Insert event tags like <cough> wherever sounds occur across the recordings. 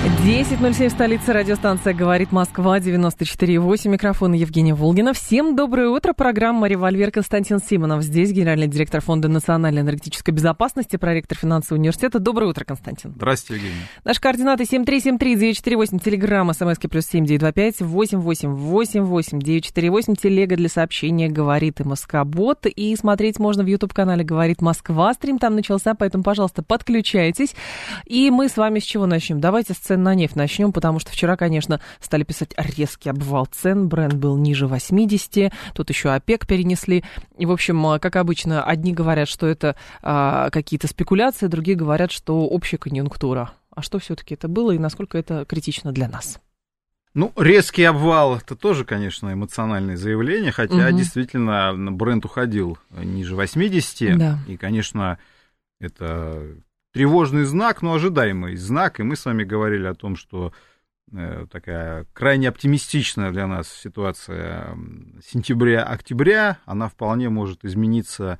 10.07 в столице радиостанция «Говорит Москва», 94.8, микрофон Евгения Волгина. Всем доброе утро, программа «Револьвер» Константин Симонов. Здесь генеральный директор Фонда национальной энергетической безопасности, проректор финансового университета. Доброе утро, Константин. Здравствуйте, Евгения. Наши координаты 7373948, телеграмма, смски плюс 7925 888 948, телега для сообщения «Говорит и Москобот». И смотреть можно в YouTube-канале «Говорит Москва». Стрим там начался, поэтому, пожалуйста, подключайтесь. И мы с вами с чего начнем? Давайте с цен на нефть начнем, потому что вчера, конечно, стали писать резкий обвал цен, бренд был ниже 80, тут еще ОПЕК перенесли. И, в общем, как обычно, одни говорят, что это а, какие-то спекуляции, другие говорят, что общая конъюнктура. А что все-таки это было и насколько это критично для нас? Ну, резкий обвал это тоже, конечно, эмоциональное заявление, хотя угу. действительно бренд уходил ниже 80. Да. И, конечно, это тревожный знак, но ожидаемый знак. И мы с вами говорили о том, что э, такая крайне оптимистичная для нас ситуация сентября-октября, она вполне может измениться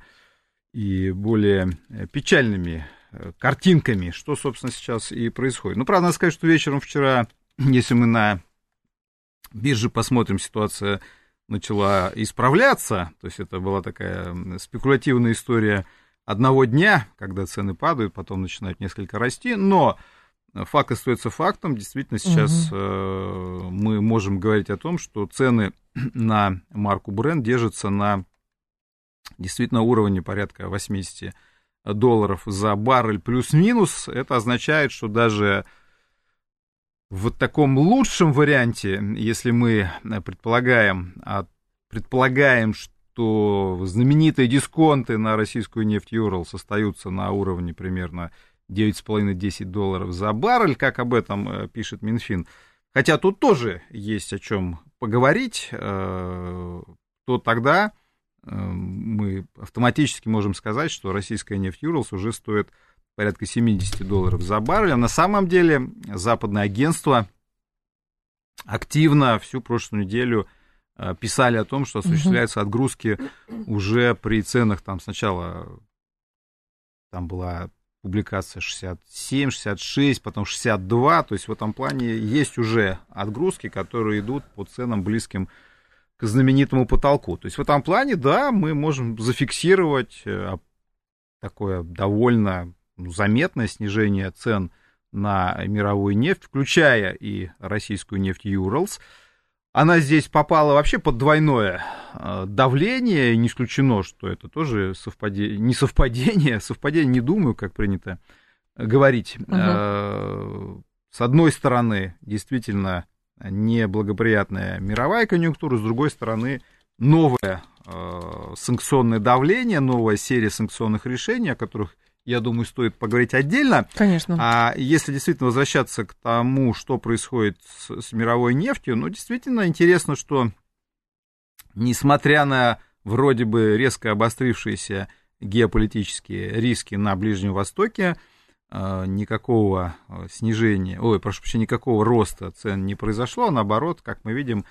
и более э, печальными э, картинками, что, собственно, сейчас и происходит. Ну, правда, надо сказать, что вечером вчера, <clears throat> если мы на бирже посмотрим, ситуация начала исправляться, то есть это была такая спекулятивная история – одного дня, когда цены падают, потом начинают несколько расти, но факт остается фактом. Действительно, сейчас угу. мы можем говорить о том, что цены <clears throat> на марку бренд держатся на действительно уровне порядка 80 долларов за баррель плюс-минус. Это означает, что даже в таком лучшем варианте, если мы предполагаем, а предполагаем, что что знаменитые дисконты на российскую нефть Юрал остаются на уровне примерно 9,5-10 долларов за баррель, как об этом э, пишет Минфин. Хотя тут тоже есть о чем поговорить, э, то тогда э, мы автоматически можем сказать, что российская нефть Юралс уже стоит порядка 70 долларов за баррель. А на самом деле западное агентство активно всю прошлую неделю писали о том, что осуществляются отгрузки уже при ценах там сначала там была публикация 67, 66, потом 62, то есть в этом плане есть уже отгрузки, которые идут по ценам близким к знаменитому потолку. То есть в этом плане, да, мы можем зафиксировать э, такое довольно ну, заметное снижение цен на мировую нефть, включая и российскую нефть Юралс она здесь попала вообще под двойное э, давление, не исключено, что это тоже совпадение, не совпадение, <laughs> совпадение не думаю, как принято говорить. Угу. С одной стороны, действительно неблагоприятная мировая конъюнктура, с другой стороны, новое э, санкционное давление, новая серия санкционных решений, о которых я думаю, стоит поговорить отдельно. Конечно. А если действительно возвращаться к тому, что происходит с, с мировой нефтью, ну, действительно интересно, что несмотря на вроде бы резко обострившиеся геополитические риски на Ближнем Востоке, а, никакого а, снижения, ой, прошу прощения, никакого роста цен не произошло, наоборот, как мы видим,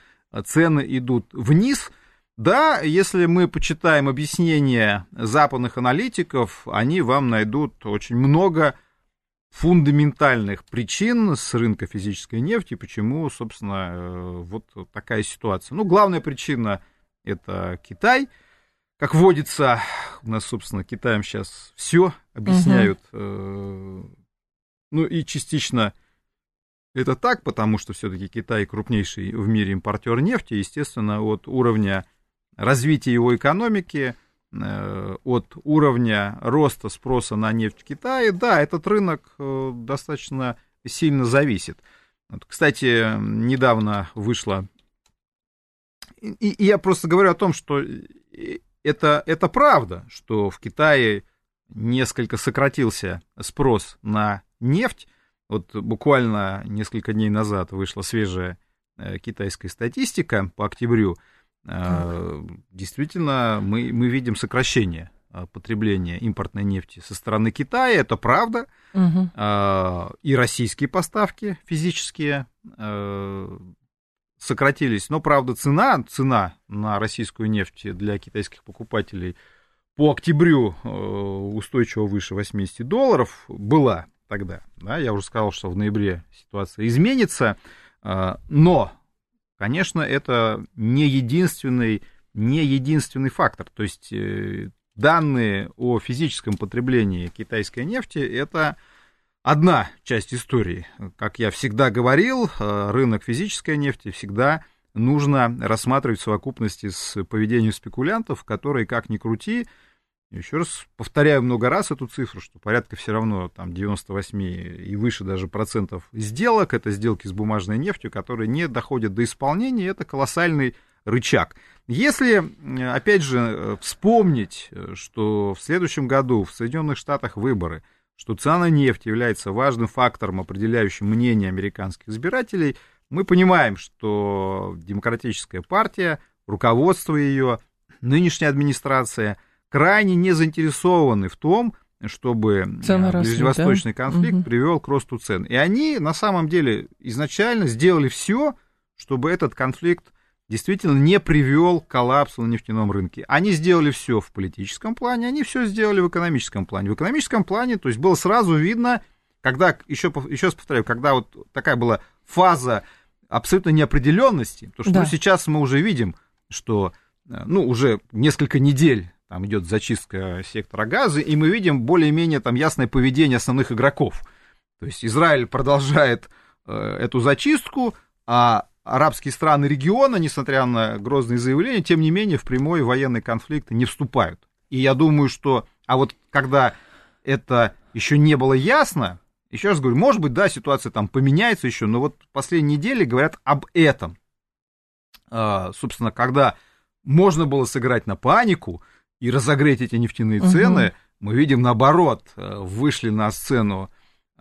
цены идут вниз – да, если мы почитаем объяснения западных аналитиков, они вам найдут очень много фундаментальных причин с рынка физической нефти, почему, собственно, э, вот такая ситуация. Ну, главная причина – это Китай. Как водится, у нас, собственно, Китаем сейчас все объясняют. Угу. Ну, и частично это так, потому что все-таки Китай крупнейший в мире импортер нефти, естественно, от уровня развития его экономики, э, от уровня роста спроса на нефть в Китае, да, этот рынок э, достаточно сильно зависит. Вот, кстати, недавно вышло... И, и я просто говорю о том, что это, это правда, что в Китае несколько сократился спрос на нефть. Вот буквально несколько дней назад вышла свежая э, китайская статистика по октябрю – Действительно, действительно мы, мы видим сокращение а, потребления импортной нефти со стороны Китая, это правда. Угу. И российские поставки физические сократились. Но, правда, цена, цена на российскую нефть для китайских покупателей по октябрю устойчиво выше 80 долларов была тогда. Да, я уже сказал, что в ноябре ситуация изменится. Но, конечно, это не единственный, не единственный фактор. То есть э, данные о физическом потреблении китайской нефти – это одна часть истории. Как я всегда говорил, э, рынок физической нефти всегда нужно рассматривать в совокупности с поведением спекулянтов, которые, как ни крути, еще раз повторяю много раз эту цифру, что порядка все равно там 98 и выше даже процентов сделок, это сделки с бумажной нефтью, которые не доходят до исполнения, это колоссальный рычаг. Если, опять же, вспомнить, что в следующем году в Соединенных Штатах выборы, что цена на нефть является важным фактором, определяющим мнение американских избирателей, мы понимаем, что демократическая партия, руководство ее, нынешняя администрация крайне не заинтересованы в том, чтобы Цены ближневосточный да? конфликт угу. привел к росту цен. И они на самом деле изначально сделали все, чтобы этот конфликт действительно не привел к коллапсу на нефтяном рынке. Они сделали все в политическом плане, они все сделали в экономическом плане. В экономическом плане, то есть было сразу видно, когда, еще, еще раз повторяю, когда вот такая была фаза абсолютно неопределенности, потому что да. ну, сейчас мы уже видим, что э, ну, уже несколько недель там идет зачистка сектора газа, и мы видим более-менее там ясное поведение основных игроков. То есть Израиль продолжает э, эту зачистку, а арабские страны региона, несмотря на грозные заявления, тем не менее в прямой военный конфликт не вступают. И я думаю, что... А вот когда это еще не было ясно, еще раз говорю, может быть, да, ситуация там поменяется еще, но вот последние недели говорят об этом. А, собственно, когда можно было сыграть на панику и разогреть эти нефтяные цены, угу. мы видим наоборот, э, вышли на сцену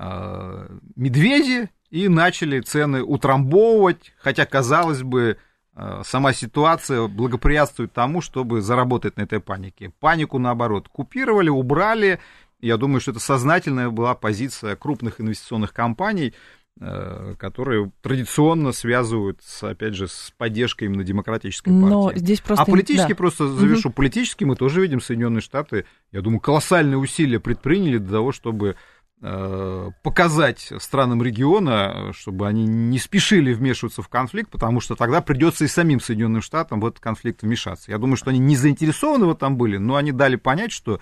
а, медведи и начали цены утрамбовывать, хотя, казалось бы, э, сама ситуация благоприятствует тому, чтобы заработать на этой панике. Панику, наоборот, купировали, убрали. Я думаю, что это сознательная была позиция крупных инвестиционных компаний, э, которые традиционно связывают, с, опять же, с поддержкой именно демократической партии. Но здесь просто... А политически, да. просто завершу, угу. политически мы тоже видим Соединенные Штаты, я думаю, колоссальные усилия предприняли для того, чтобы Э, показать странам региона, чтобы они не спешили вмешиваться в конфликт, потому что тогда придется и самим Соединенным Штатам в этот конфликт вмешаться. Я думаю, что они не заинтересованы в этом были, но они дали понять, что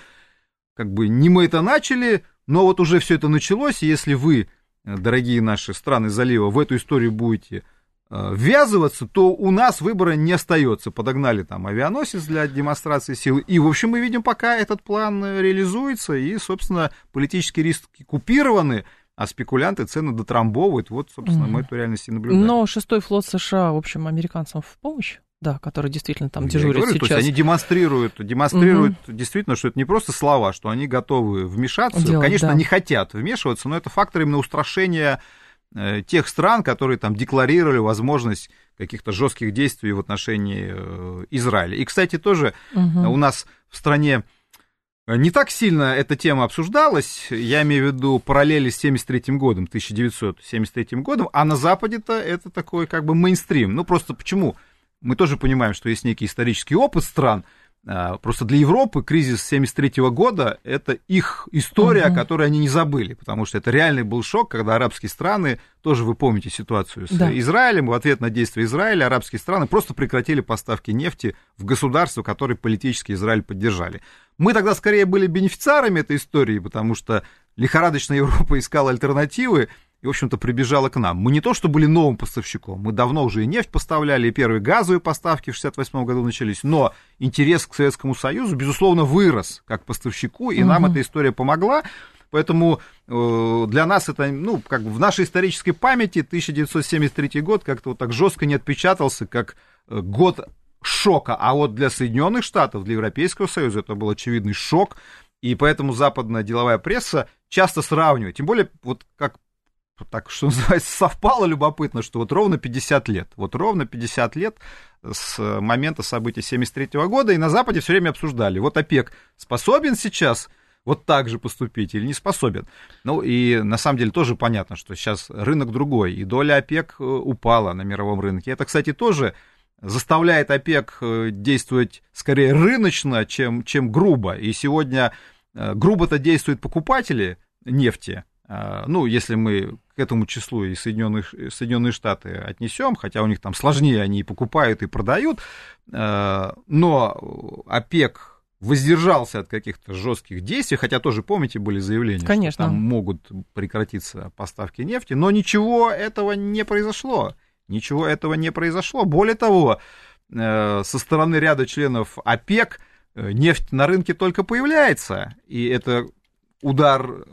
как бы не мы это начали, но вот уже все это началось, и если вы, дорогие наши страны залива, в эту историю будете Э, ввязываться, то у нас выбора не остается. Подогнали там авианосец для демонстрации силы. И, в общем, мы видим, пока этот план реализуется, и, собственно, политические риски купированы, а спекулянты цены дотрамбовывают. Вот, собственно, mm. мы эту реальность и наблюдаем. Но шестой флот США, в общем, американцам в помощь? Да, который действительно там дежурит говорю, сейчас. То есть они демонстрируют, демонстрируют угу. действительно, что это не просто слова, что они готовы вмешаться. Делать, Конечно, да. не хотят вмешиваться, но это фактор именно устрашения Э, тех стран, которые там декларировали возможность каких-то жестких действий в отношении э, Израиля. И, кстати, тоже угу. у нас в стране не так сильно эта тема обсуждалась, я имею в виду параллели с 73 годом, 1973 годом, а на Западе-то это такой как бы мейнстрим. Ну, просто почему? Мы тоже понимаем, что есть некий исторический опыт стран, а, просто для Европы кризис 1973 года – это их история, угу. которую они не забыли, потому что это реальный был шок, когда арабские страны, тоже вы помните ситуацию с да. Израилем, в ответ на действия Израиля арабские страны просто прекратили поставки нефти в государства, которые политически Израиль поддержали. Мы тогда скорее были бенефициарами этой истории, потому что лихорадочная <laughs> Европа искала альтернативы, и, в общем-то, прибежала к нам. Мы не то, что были новым поставщиком, мы давно уже и нефть поставляли, и первые газовые поставки в 68 году начались, но интерес к Советскому Союзу, безусловно, вырос как поставщику, и угу. нам эта история помогла. Поэтому э, для нас это, ну, как бы в нашей исторической памяти 1973 год как-то вот так жестко не отпечатался, как э, год шока. А вот для Соединенных Штатов, для Европейского Союза это был очевидный шок. И поэтому западная деловая пресса часто сравнивает. Тем более, вот как так что <laughs> называется, совпало любопытно, что вот ровно 50 лет. Вот ровно 50 лет с момента событий 73 года, и на Западе все время обсуждали, вот ОПЕК способен сейчас вот так же поступить или не способен. Ну и на самом деле тоже понятно, что сейчас рынок другой, и доля ОПЕК э, упала на мировом рынке. Это, кстати, тоже заставляет ОПЕК э, действовать скорее рыночно, чем, чем грубо. И сегодня э, грубо-то действуют покупатели нефти, ну, если мы к этому числу и Соединенных, Соединенные Штаты отнесем, хотя у них там сложнее, они и покупают, и продают, но ОПЕК воздержался от каких-то жестких действий, хотя тоже, помните, были заявления, Конечно. что там могут прекратиться поставки нефти, но ничего этого не произошло. Ничего этого не произошло. Более того, э, со стороны ряда членов ОПЕК э, нефть на рынке только появляется, и это удар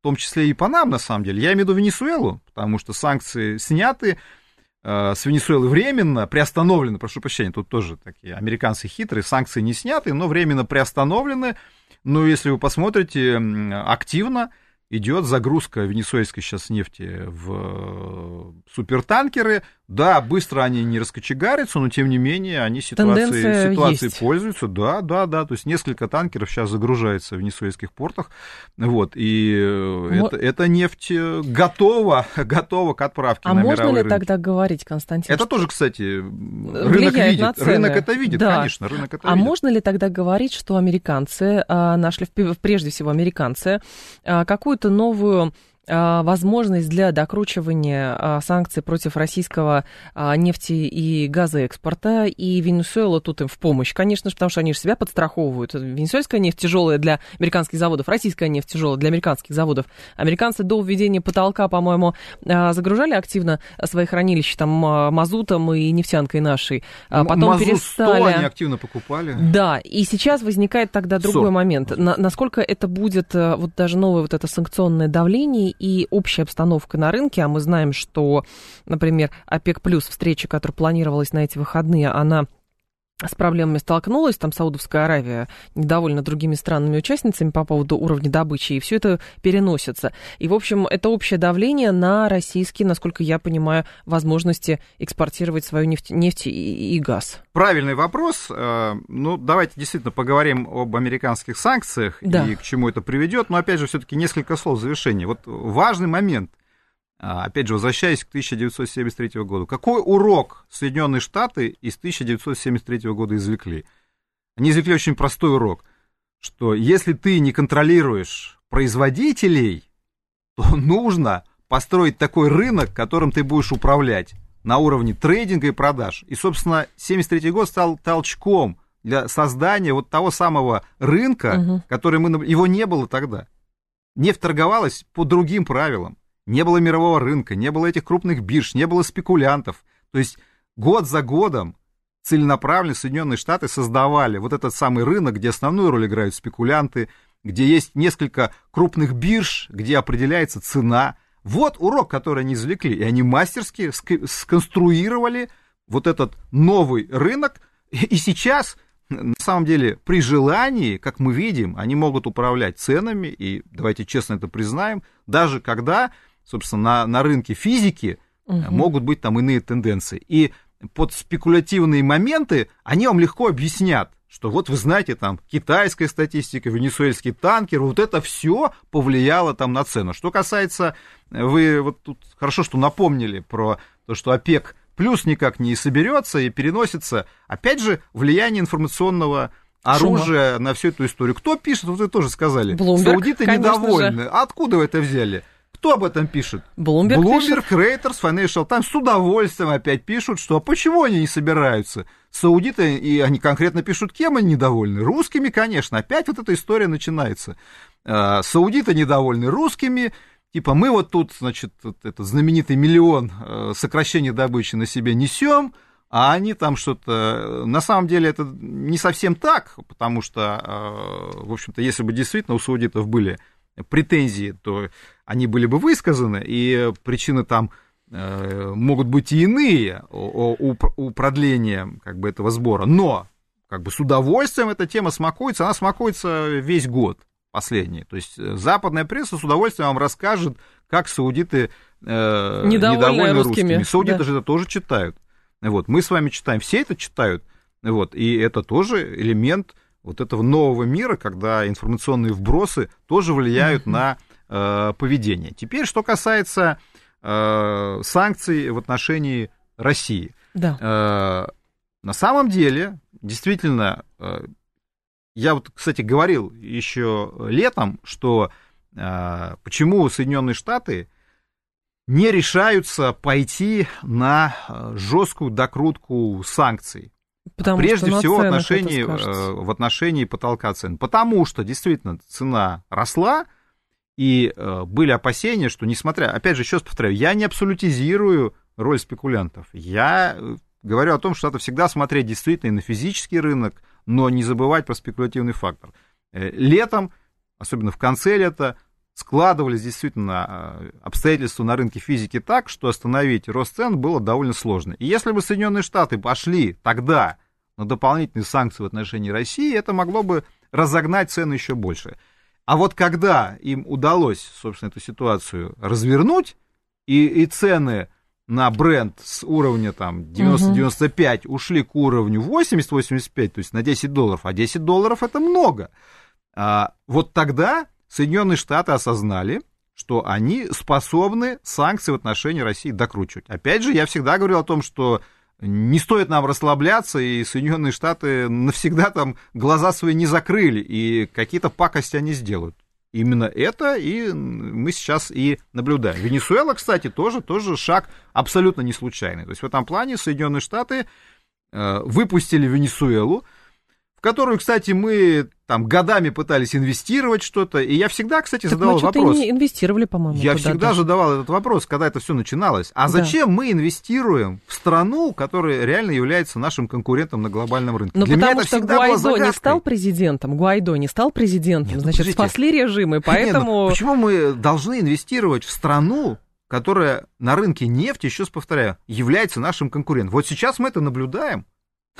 в том числе и по нам, на самом деле. Я имею в виду Венесуэлу, потому что санкции сняты, Э, с Венесуэлы временно приостановлены, прошу прощения, тут тоже такие американцы хитрые, санкции не сняты, но временно приостановлены. Но если вы посмотрите, активно идет загрузка венесуэльской сейчас нефти в э, супертанкеры. Да, быстро они не раскочегарятся, но тем не менее они ситуацией, ситуацией пользуются. Да, да, да. То есть несколько танкеров сейчас загружается в венесуэльских портах. Вот, и э, это, это нефть э, готова, <laughs> готова к отправке а на можно ли рынки. тогда говорить, Константин? Это тоже, кстати, рынок видит. Рынок это видит, да. конечно, рынок это а видит. можно ли тогда говорить, что американцы а, нашли, прежде всего американцы, а, какую какую-то новую а, возможность для докручивания а, санкций против российского а, нефти и газоэкспорта, и Венесуэла тут им в помощь, конечно же, потому что они же себя подстраховывают. Венесуэльская нефть тяжелая для американских заводов, российская нефть тяжелая для американских заводов. Американцы до введения потолка, по-моему, загружали активно свои хранилища там мазутом и нефтянкой нашей. Потом Мазут перестали. 100 они активно покупали. Да, и сейчас возникает тогда другой 40. момент. На, насколько это будет вот даже новое вот это санкционное давление и общая обстановка на рынке, а мы знаем, что, например, ОПЕК плюс встреча, которая планировалась на эти выходные, она с проблемами столкнулась, там Саудовская Аравия недовольна другими странами-участницами по поводу уровня добычи, и все это переносится. И, в общем, это общее давление на российские, насколько я понимаю, возможности экспортировать свою нефть, нефть и, и газ. Правильный вопрос. Э, ну, давайте действительно поговорим об американских санкциях да. и к чему это приведет. Но, опять же, все-таки несколько слов в завершение. Вот важный момент. А, опять же, возвращаясь к 1973 году, какой урок Соединенные Штаты из 1973 года извлекли? Они извлекли очень простой урок, что если ты не контролируешь производителей, то <laughs> нужно построить такой рынок, которым ты будешь управлять на уровне трейдинга и продаж. И, собственно, 1973 год стал толчком для создания вот того самого рынка, угу. который мы... Его не было тогда. Нефть торговалась по другим правилам. Не было мирового рынка, не было этих крупных бирж, не было спекулянтов. То есть год за годом целенаправленно Соединенные Штаты создавали вот этот самый рынок, где основную роль играют спекулянты, где есть несколько крупных бирж, где определяется цена. Вот урок, который они извлекли, и они мастерски сконструировали вот этот новый рынок, и сейчас на самом деле, при желании, как мы видим, они могут управлять ценами, и давайте честно это признаем, даже когда собственно, на, на рынке физики угу. могут быть там иные тенденции. И под спекулятивные моменты они вам легко объяснят, что вот вы знаете, там китайская статистика, венесуэльский танкер, вот это все повлияло там на цену. Что касается, вы вот тут хорошо, что напомнили про то, что ОПЕК плюс никак не соберется и переносится, опять же, влияние информационного оружия Шума. на всю эту историю. Кто пишет, вот вы тоже сказали. Bloomberg, Саудиты недовольны. Же. Откуда вы это взяли? Кто об этом пишет? Bloomberg, Bloomberg пишет. Reuters, Financial Times с удовольствием опять пишут, что а почему они не собираются? Саудиты, и они конкретно пишут, кем они недовольны? Русскими, конечно. Опять вот эта история начинается. А, саудиты недовольны русскими, типа мы вот тут, значит, вот этот знаменитый миллион э, сокращения добычи на себе несем, а они там что-то... На самом деле это не совсем так, потому что, э, в общем-то, если бы действительно у саудитов были претензии, то они были бы высказаны, и причины там э, могут быть и иные у, у, у продления как бы, этого сбора. Но как бы с удовольствием эта тема смакуется, она смакуется весь год. последние. То есть э, западная пресса с удовольствием вам расскажет, как саудиты э, недовольны, недовольны русскими. русскими. Саудиты да. же это тоже читают. Вот, мы с вами читаем, все это читают. Вот, и это тоже элемент вот этого нового мира, когда информационные вбросы тоже влияют mm-hmm. на э, поведение. Теперь, что касается э, санкций в отношении России. Да. Э, на самом деле, действительно, э, я вот, кстати, говорил еще летом, что э, почему Соединенные Штаты не решаются пойти на э, жесткую докрутку санкций. Потому Прежде всего в отношении, э, в отношении потолка цен. Потому что действительно цена росла, и э, были опасения, что несмотря, опять же, еще раз повторяю, я не абсолютизирую роль спекулянтов. Я говорю о том, что надо всегда смотреть действительно на физический рынок, но не забывать про спекулятивный фактор. Летом, особенно в конце лета, складывались действительно обстоятельства на рынке физики так, что остановить рост цен было довольно сложно. И если бы Соединенные Штаты пошли тогда на дополнительные санкции в отношении России, это могло бы разогнать цены еще больше. А вот когда им удалось, собственно, эту ситуацию развернуть, и, и цены на бренд с уровня там 90-95 угу. ушли к уровню 80-85, то есть на 10 долларов, а 10 долларов это много. А, вот тогда Соединенные Штаты осознали, что они способны санкции в отношении России докручивать. Опять же, я всегда говорил о том, что не стоит нам расслабляться, и Соединенные Штаты навсегда там глаза свои не закрыли, и какие-то пакости они сделают. Именно это и мы сейчас и наблюдаем. Венесуэла, кстати, тоже, тоже шаг абсолютно не случайный. То есть в этом плане Соединенные Штаты э, выпустили Венесуэлу, в которую, кстати, мы там годами пытались инвестировать что-то, и я всегда, кстати, так задавал мы вопрос. не инвестировали, по-моему. Я всегда задавал этот вопрос, когда это все начиналось. А зачем да. мы инвестируем в страну, которая реально является нашим конкурентом на глобальном рынке? Ну, потому что Гуайдо не стал президентом, Гуайдо не стал президентом, Нет, ну, значит, подождите. спасли режимы, <laughs> поэтому... Нет, ну, почему мы должны инвестировать в страну, которая на рынке нефти, еще раз повторяю, является нашим конкурентом? Вот сейчас мы это наблюдаем.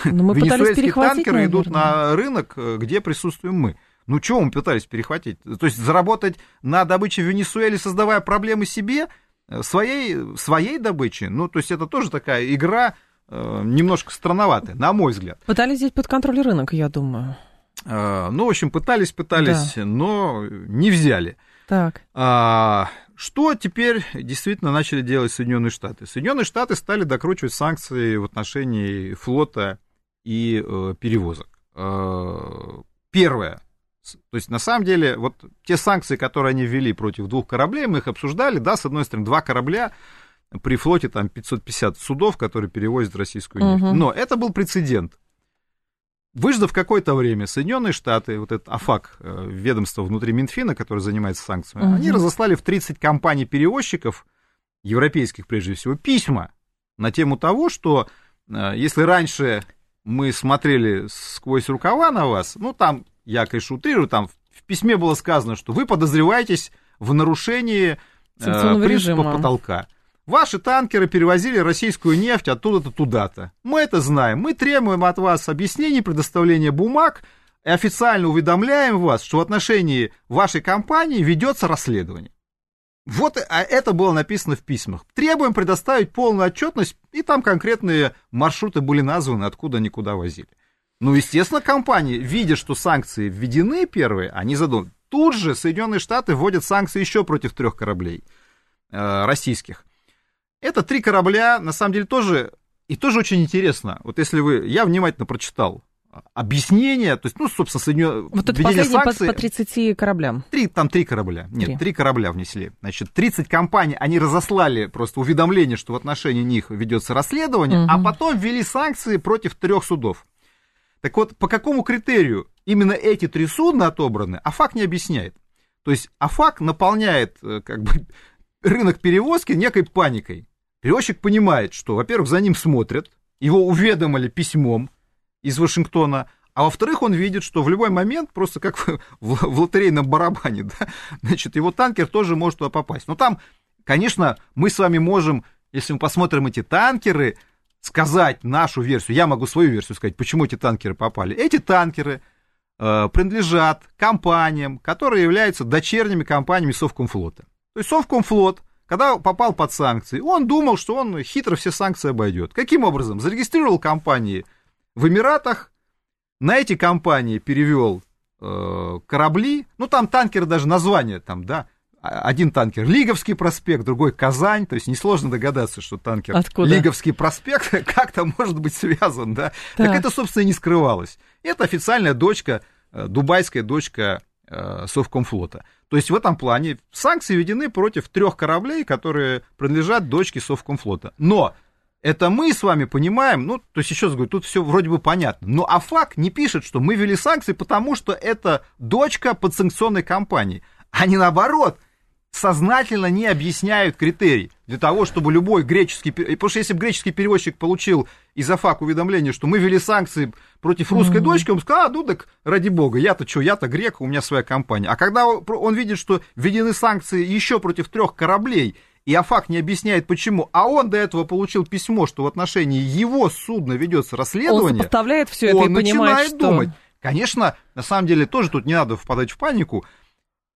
Но ну, мы <laughs> Венесуэльские танкеры наверное. идут на рынок, где присутствуем мы. Ну, чего мы пытались перехватить? То есть заработать на добыче в Венесуэле, создавая проблемы себе, э, своей, своей добычи? Ну, то есть это тоже такая игра э, немножко странноватая, на мой взгляд. Пытались взять под контроль рынок, я думаю. Э, ну, в общем, пытались, пытались, да. но не взяли. Так. А, что теперь действительно начали делать Соединенные Штаты? Соединенные Штаты стали докручивать санкции в отношении флота и э, перевозок. Э, первое. То есть, на самом деле, вот те санкции, которые они ввели против двух кораблей, мы их обсуждали, да, с одной стороны, два корабля при флоте там 550 судов, которые перевозят российскую нефть. Угу. Но это был прецедент. Выждав какое-то время, Соединенные Штаты, вот этот АФАК, э, ведомство внутри Минфина, которое занимается санкциями, угу. они разослали в 30 компаний-перевозчиков, европейских прежде всего, письма на тему того, что э, если раньше мы смотрели сквозь рукава на вас, ну, там, я, конечно, утрирую, там в письме было сказано, что вы подозреваетесь в нарушении э, принципа режима. потолка. Ваши танкеры перевозили российскую нефть оттуда-то туда-то. Мы это знаем. Мы требуем от вас объяснений, предоставления бумаг и официально уведомляем вас, что в отношении вашей компании ведется расследование. Вот а это было написано в письмах. Требуем предоставить полную отчетность, и там конкретные маршруты были названы, откуда они куда возили. Ну, естественно, компании, видя, что санкции введены первые, они задумали. Тут же Соединенные Штаты вводят санкции еще против трех кораблей э, российских. Это три корабля, на самом деле, тоже, и тоже очень интересно. Вот если вы, я внимательно прочитал объяснение, то есть, ну, собственно, соединен... Вот это последний санкций, по, по 30 кораблям. Три, там три корабля. Нет, три. три корабля внесли. Значит, 30 компаний, они разослали просто уведомление, что в отношении них ведется расследование, угу. а потом ввели санкции против трех судов. Так вот, по какому критерию именно эти три судна отобраны, АФАК не объясняет. То есть АФАК наполняет э, как бы, рынок перевозки некой паникой. Перевозчик понимает, что, во-первых, за ним смотрят, его уведомили письмом, из Вашингтона, а во-вторых, он видит, что в любой момент, просто как в, <laughs> в лотерейном барабане, <laughs> да, значит, его танкер тоже может туда попасть. Но там, конечно, мы с вами можем, если мы посмотрим эти танкеры, сказать нашу версию, я могу свою версию сказать, почему эти танкеры попали. Эти танкеры э, принадлежат компаниям, которые являются дочерними компаниями Совкомфлота. То есть Совкомфлот, когда попал под санкции, он думал, что он хитро все санкции обойдет. Каким образом? Зарегистрировал компании в Эмиратах, на эти компании перевел э, корабли, ну там танкеры даже название там, да, один танкер Лиговский проспект, другой Казань, то есть несложно догадаться, что танкер Откуда? Лиговский проспект <laughs> как-то может быть связан, да? Так. так это, собственно, и не скрывалось. Это официальная дочка, э, дубайская дочка э, Совкомфлота. То есть в этом плане санкции введены против трех кораблей, которые принадлежат дочке Совкомфлота. Но это мы с вами понимаем, ну, то есть еще раз говорю, тут все вроде бы понятно. Но АФАК не пишет, что мы ввели санкции, потому что это дочка подсанкционной компании, а не наоборот – сознательно не объясняют критерий для того, чтобы любой греческий... Потому что если бы греческий переводчик получил из АФАК уведомление, что мы ввели санкции против русской mm-hmm. дочки, он сказал, а, ну так, ради бога, я-то что, я-то грек, у меня своя компания. А когда он видит, что введены санкции еще против трех кораблей, и АФАК не объясняет почему, а он до этого получил письмо, что в отношении его судна ведется расследование, он поставляет все это он и понимает, начинает что... думать. Конечно, на самом деле тоже тут не надо впадать в панику.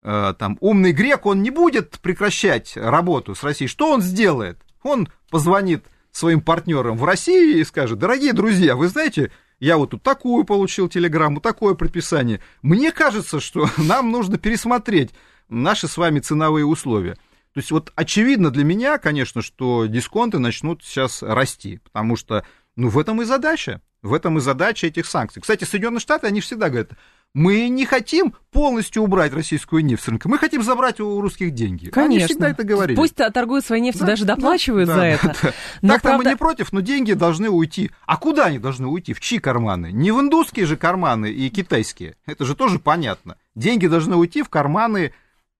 Э, там, умный грек, он не будет прекращать работу с Россией. Что он сделает? Он позвонит своим партнерам в России и скажет, дорогие друзья, вы знаете, я вот тут такую получил телеграмму, такое предписание. Мне кажется, что <laughs> нам нужно пересмотреть наши с вами ценовые условия. То есть вот очевидно для меня, конечно, что дисконты начнут сейчас расти, потому что, ну, в этом и задача. В этом и задача этих санкций. Кстати, Соединенные Штаты, они всегда говорят, мы не хотим полностью убрать российскую нефть с рынка, мы хотим забрать у русских деньги. Конечно. Они всегда это говорили. Пусть торгуют своей нефтью, да, даже доплачивают да, за да, это. Да, Но Так-то правда... мы не против, но деньги должны уйти. А куда они должны уйти? В чьи карманы? Не в индусские же карманы и китайские. Это же тоже понятно. Деньги должны уйти в карманы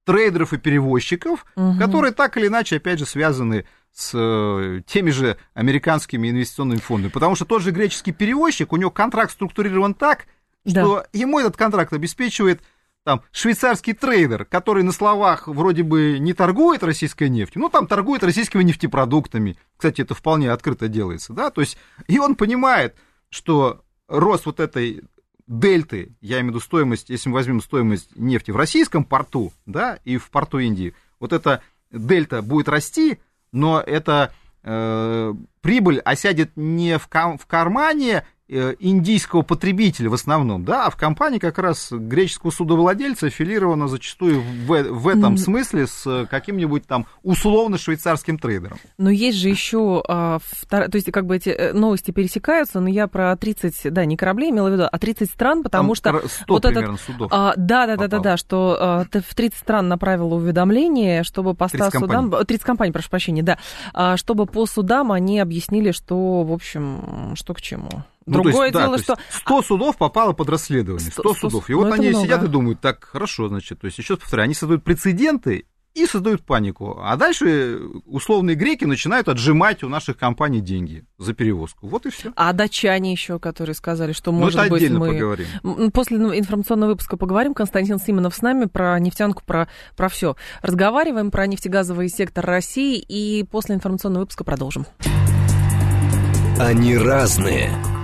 трейдеров и перевозчиков, угу. которые так или иначе, опять же, связаны с э, теми же американскими инвестиционными фондами. Потому что тот же греческий перевозчик, у него контракт структурирован так, что да. ему этот контракт обеспечивает там швейцарский трейдер, который на словах вроде бы не торгует российской нефтью, но там торгует российскими нефтепродуктами. Кстати, это вполне открыто делается, да, то есть и он понимает, что рост вот этой дельты, я имею в виду стоимость, если мы возьмем стоимость нефти в российском порту, да, и в порту Индии, вот эта дельта будет расти, но эта э, прибыль осядет не в, кам- в кармане индийского потребителя в основном, да, а в компании как раз греческого судовладельца аффилировано зачастую в, в этом смысле с каким-нибудь там условно швейцарским трейдером. Но есть же еще, а, втор... то есть как бы эти э, новости пересекаются, но я про 30, да, не кораблей имела в виду, а 30 стран, потому там что... 100 вот этот, судов. А, да, да, да, да, да, что а, в 30 стран направило уведомление, чтобы по 100 судам... 30 компаний, прошу прощения, да, а, чтобы по судам они объяснили, что, в общем, что к чему. Ну, Другое есть, дело, да, что... 100 судов попало под расследование, 100, 100 судов. И ну, вот они много. сидят и думают, так, хорошо, значит, то есть, еще раз повторяю, они создают прецеденты и создают панику. А дальше условные греки начинают отжимать у наших компаний деньги за перевозку. Вот и все. А датчане еще, которые сказали, что ну, может быть мы... поговорим. После информационного выпуска поговорим. Константин Симонов с нами про нефтянку, про, про все. Разговариваем про нефтегазовый сектор России и после информационного выпуска продолжим. Они разные,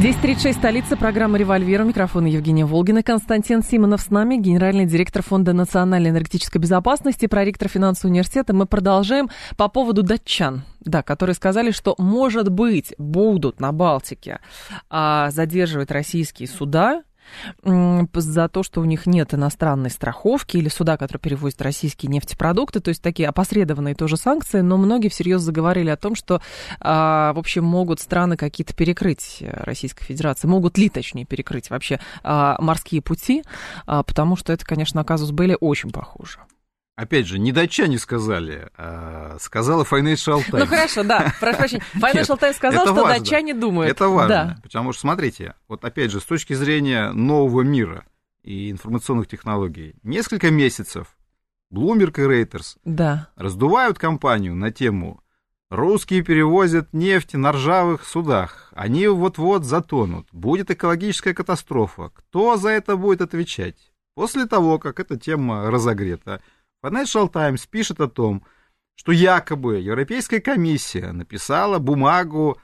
10.36, столица, программы «Револьвер». Микрофон Евгения Волгина. Константин Симонов с нами, генеральный директор Фонда национальной энергетической безопасности, проректор финансового университета. Мы продолжаем по поводу датчан, да, которые сказали, что, может быть, будут на Балтике а, задерживать российские суда за то, что у них нет иностранной страховки или суда, которые перевозят российские нефтепродукты, то есть такие опосредованные тоже санкции, но многие всерьез заговорили о том, что, а, в общем, могут страны какие-то перекрыть э, Российской Федерации, могут ли, точнее, перекрыть вообще а, морские пути, а, потому что это, конечно, казус были очень похоже опять же, не датчане сказали, а сказала Financial Times. Ну хорошо, да, прошу прощения. <laughs> Financial Times сказал, что важно. датчане думают. Это важно, да. потому что, смотрите, вот опять же, с точки зрения нового мира и информационных технологий, несколько месяцев Bloomberg и Reuters да. раздувают кампанию на тему Русские перевозят нефть на ржавых судах. Они вот-вот затонут. Будет экологическая катастрофа. Кто за это будет отвечать? После того, как эта тема разогрета, Financial Times пишет о том, что якобы Европейская комиссия написала бумагу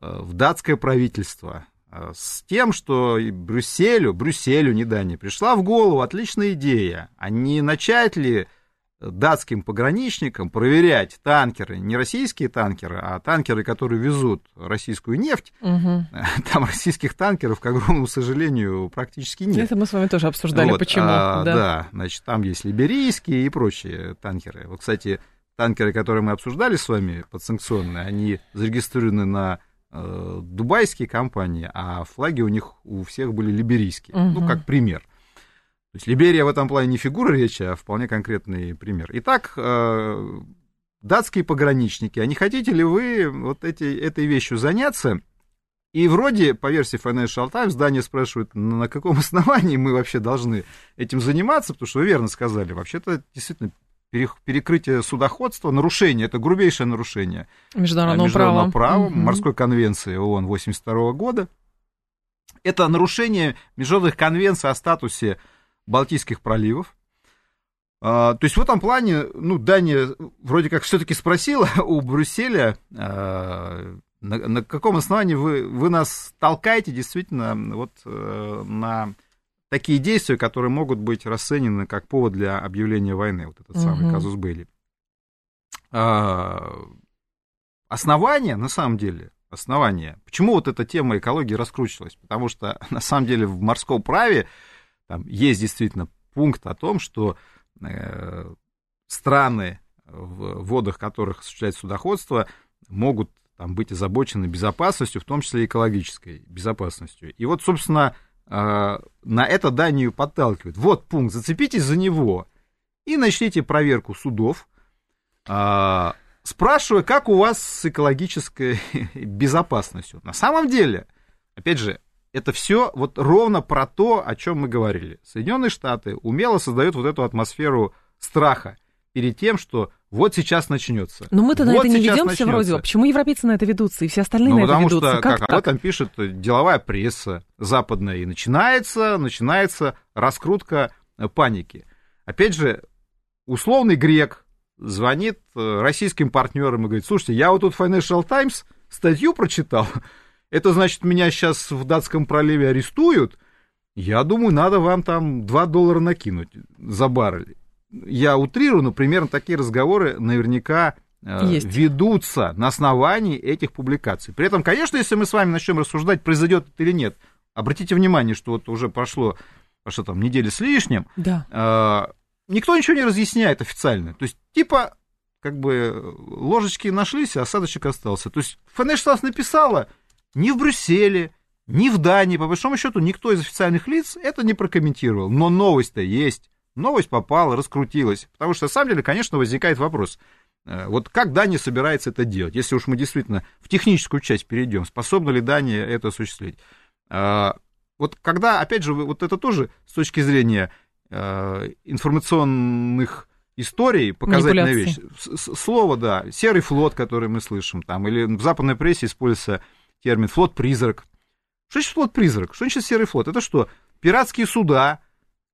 э, в датское правительство э, с тем, что Брюсселю, Брюсселю, не Дании, пришла в голову отличная идея, а не начать ли датским пограничникам проверять танкеры, не российские танкеры, а танкеры, которые везут российскую нефть. Угу. <laughs> Там российских танкеров, к огромному сожалению, практически нет. Это мы с вами тоже обсуждали, вот, почему. А, да. да, значит, там есть либерийские и прочие танкеры. Вот, кстати, танкеры, которые мы обсуждали с вами, подсанкционные, они зарегистрированы на э, дубайские компании, а флаги у них у всех были либерийские. Угу. Ну, как пример. Есть Либерия в этом плане не фигура речи, а вполне конкретный пример. Итак, э, датские пограничники, а не хотите ли вы вот эти, этой вещью заняться? И вроде, по версии Financial Times, здание спрашивает, на каком <laughs> основании мы вообще должны этим заниматься, потому что вы верно сказали, вообще-то действительно перекрытие судоходства, нарушение, это грубейшее нарушение международного, международного права, права угу. морской конвенции ООН 82 года. Это нарушение международных конвенций о статусе Балтийских проливов. А, то есть в этом плане, ну, Дания вроде как все-таки спросила <laughs> у Брюсселя, а, на, на каком основании вы, вы нас толкаете действительно вот э, на такие действия, которые могут быть расценены как повод для объявления войны, вот этот самый угу. казус Бейли. А, основание, на самом деле, основание, почему вот эта тема экологии раскручивалась? Потому что, <laughs> на самом деле, в морском праве там есть действительно пункт о том, что э, страны, в водах которых осуществляется судоходство, могут там, быть озабочены безопасностью, в том числе экологической безопасностью. И вот, собственно, э, на это Данию подталкивает. Вот пункт, зацепитесь за него и начните проверку судов, э, спрашивая, как у вас с экологической <laughs> безопасностью. На самом деле, опять же, это все вот ровно про то, о чем мы говорили. Соединенные Штаты умело создают вот эту атмосферу страха перед тем, что вот сейчас начнется. Но мы-то вот на это не ведемся начнется. вроде бы. Почему европейцы на это ведутся, и все остальные ну, на это ведутся? Потому что, как, об этом пишет деловая пресса западная, и начинается, начинается раскрутка э, паники. Опять же, условный грек звонит э, российским партнерам и говорит, слушайте, я вот тут Financial Times статью прочитал, это значит, меня сейчас в датском проливе арестуют, я думаю, надо вам там 2 доллара накинуть за баррель. Я утрирую, но примерно такие разговоры наверняка э, Есть. ведутся на основании этих публикаций. При этом, конечно, если мы с вами начнем рассуждать, произойдет это или нет, обратите внимание, что вот уже прошло, что там, недели с лишним, да. э, никто ничего не разъясняет официально. То есть, типа, как бы ложечки нашлись, а осадочек остался. То есть, ФНШ написала, ни в Брюсселе, ни в Дании, по большому счету, никто из официальных лиц это не прокомментировал. Но новость-то есть. Новость попала, раскрутилась. Потому что, на самом деле, конечно, возникает вопрос. Э, вот как Дания собирается это делать? Если уж мы действительно в техническую часть перейдем, способна ли Дания это осуществить? Э, вот когда, опять же, вот это тоже с точки зрения э, информационных историй показательная вещь. Слово, да, серый флот, который мы слышим, там, или в западной прессе используется термин флот-призрак. Что значит флот-призрак? Что значит серый флот? Это что? Пиратские суда,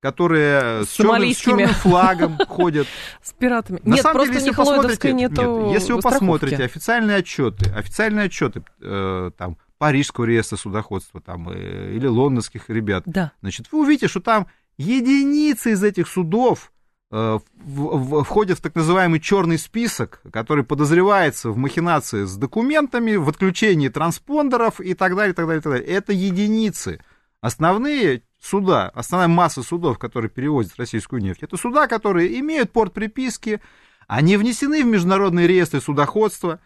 которые с, с, черным, с черным флагом <laughs> ходят. С пиратами. На нет, самом просто деле, если посмотрите, нету нет, если вы посмотрите официальные отчеты, официальные отчеты э, там Парижского реестра судоходства там, э, или лондонских ребят, да. значит, вы увидите, что там единицы из этих судов Э, входит в так называемый черный список, который подозревается в махинации с документами, в отключении транспондеров и так далее, так далее, так далее. Это единицы. Основные суда, основная масса судов, которые перевозят российскую нефть, это суда, которые имеют порт приписки, они внесены в международные реестры судоходства,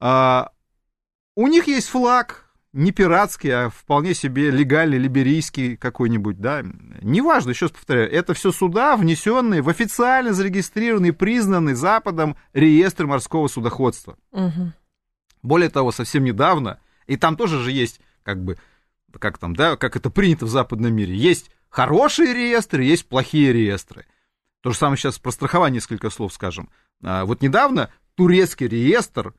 а, у них есть флаг, не пиратский, а вполне себе легальный, либерийский какой-нибудь, да. Неважно, еще раз повторяю, это все суда, внесенные в официально зарегистрированный, признанный Западом реестр морского судоходства. Угу. Более того, совсем недавно, и там тоже же есть, как бы, как там, да, как это принято в западном мире, есть хорошие реестры, есть плохие реестры. То же самое сейчас про страхование несколько слов скажем. А, вот недавно турецкий реестр